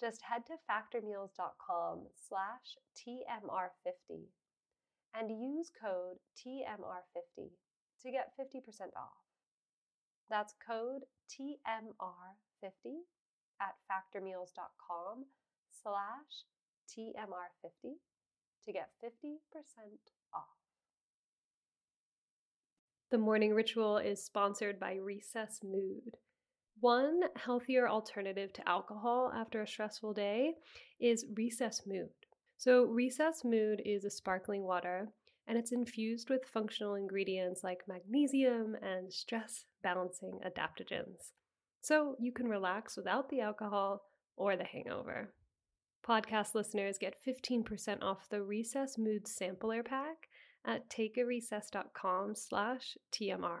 Just head to factormeals.com slash TMR50 and use code TMR50 to get 50% off. That's code TMR50 at factormeals.com slash TMR50 to get 50% off. The morning ritual is sponsored by Recess Mood. One healthier alternative to alcohol after a stressful day is Recess Mood. So, Recess Mood is a sparkling water and it's infused with functional ingredients like magnesium and stress balancing adaptogens. So, you can relax without the alcohol or the hangover. Podcast listeners get 15% off the Recess Mood Sampler Pack at takearecess.com slash TMR.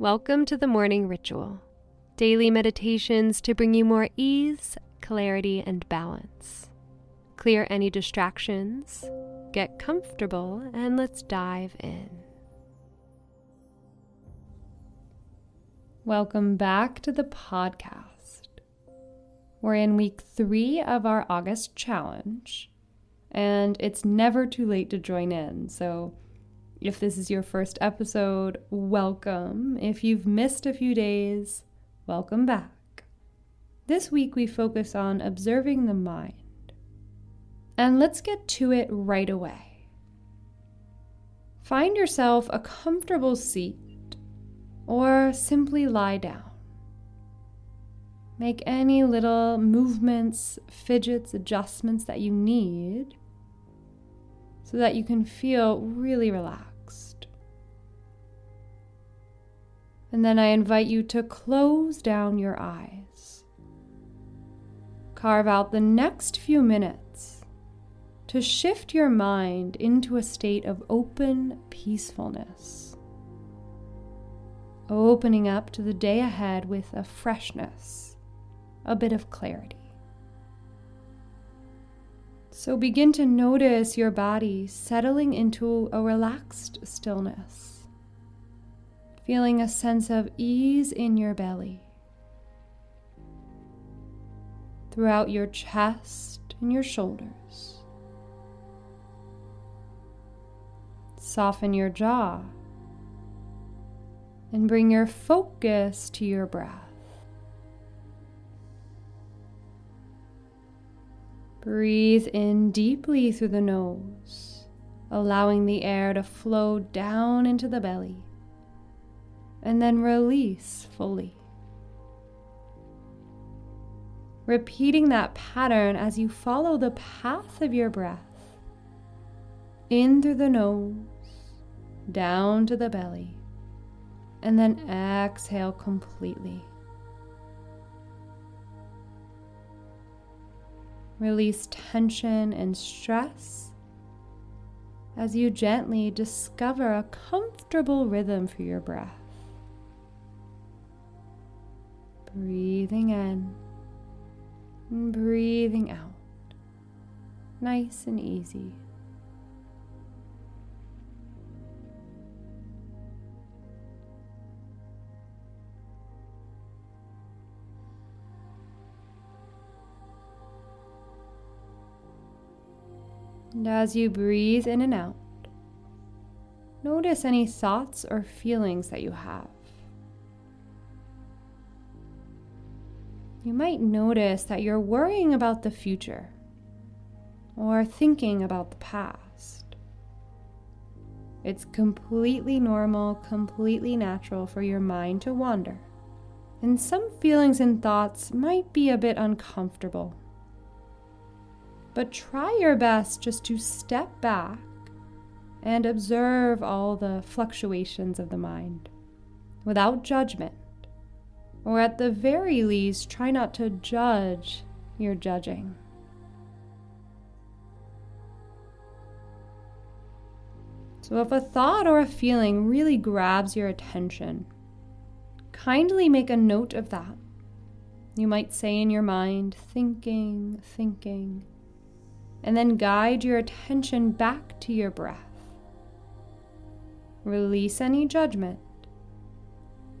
Welcome to the morning ritual daily meditations to bring you more ease, clarity, and balance. Clear any distractions, get comfortable, and let's dive in. Welcome back to the podcast. We're in week three of our August challenge, and it's never too late to join in. So, if this is your first episode, welcome. If you've missed a few days, welcome back. This week we focus on observing the mind. And let's get to it right away. Find yourself a comfortable seat or simply lie down. Make any little movements, fidgets, adjustments that you need so that you can feel really relaxed. And then I invite you to close down your eyes. Carve out the next few minutes to shift your mind into a state of open peacefulness, opening up to the day ahead with a freshness, a bit of clarity. So begin to notice your body settling into a relaxed stillness feeling a sense of ease in your belly. Throughout your chest and your shoulders. Soften your jaw and bring your focus to your breath. Breathe in deeply through the nose, allowing the air to flow down into the belly and then release fully. Repeating that pattern as you follow the path of your breath in through the nose, down to the belly, and then exhale completely. Release tension and stress as you gently discover a comfortable rhythm for your breath. Breathing in and breathing out. Nice and easy. And as you breathe in and out, notice any thoughts or feelings that you have. You might notice that you're worrying about the future or thinking about the past. It's completely normal, completely natural for your mind to wander, and some feelings and thoughts might be a bit uncomfortable. But try your best just to step back and observe all the fluctuations of the mind without judgment. Or at the very least, try not to judge your judging. So, if a thought or a feeling really grabs your attention, kindly make a note of that. You might say in your mind, thinking, thinking, and then guide your attention back to your breath. Release any judgment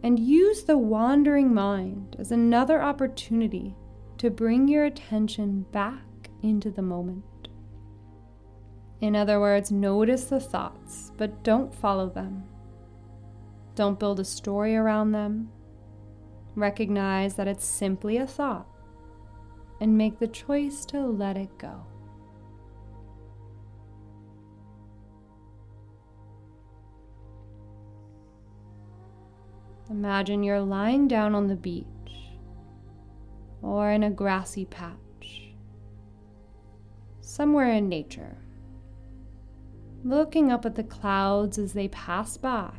and use the wandering mind as another opportunity to bring your attention back into the moment. In other words, notice the thoughts, but don't follow them. Don't build a story around them. Recognize that it's simply a thought and make the choice to let it go. Imagine you're lying down on the beach or in a grassy patch, somewhere in nature, looking up at the clouds as they pass by.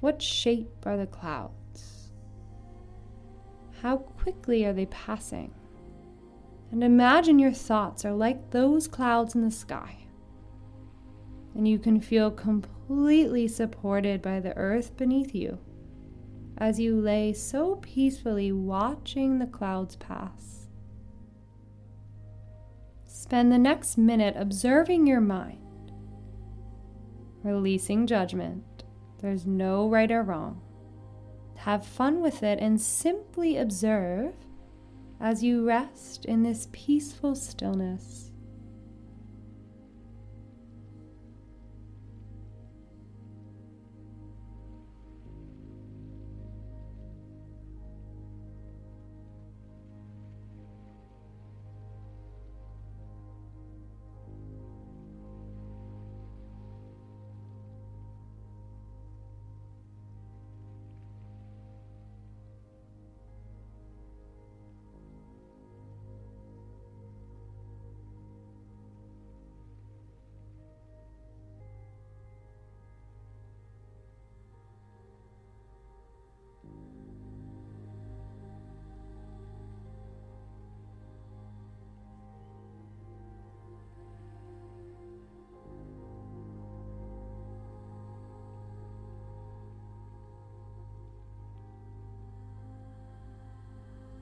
What shape are the clouds? How quickly are they passing? And imagine your thoughts are like those clouds in the sky and you can feel completely supported by the earth beneath you as you lay so peacefully watching the clouds pass. Spend the next minute observing your mind, releasing judgment. There's no right or wrong. Have fun with it and simply observe as you rest in this peaceful stillness.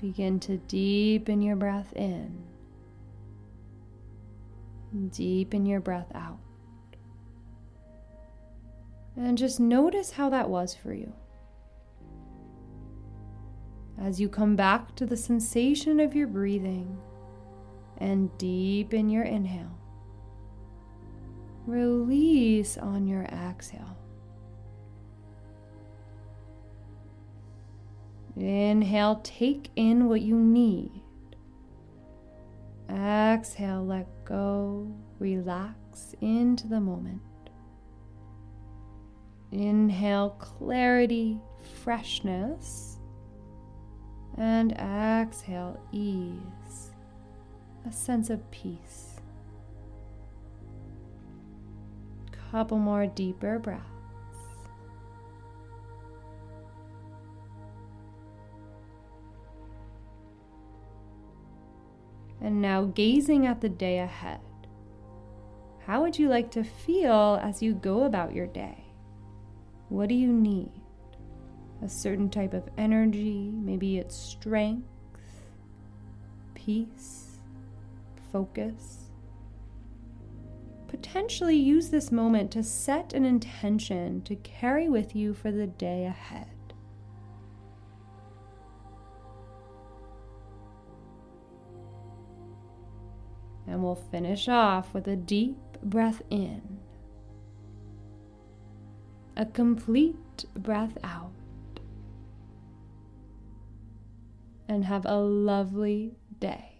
Begin to deepen your breath in, deepen your breath out. And just notice how that was for you. As you come back to the sensation of your breathing and deepen your inhale, release on your exhale. Inhale, take in what you need. Exhale, let go, relax into the moment. Inhale, clarity, freshness. And exhale, ease, a sense of peace. Couple more deeper breaths. And now gazing at the day ahead. How would you like to feel as you go about your day? What do you need? A certain type of energy, maybe it's strength, peace, focus. Potentially use this moment to set an intention to carry with you for the day ahead. And we'll finish off with a deep breath in, a complete breath out, and have a lovely day.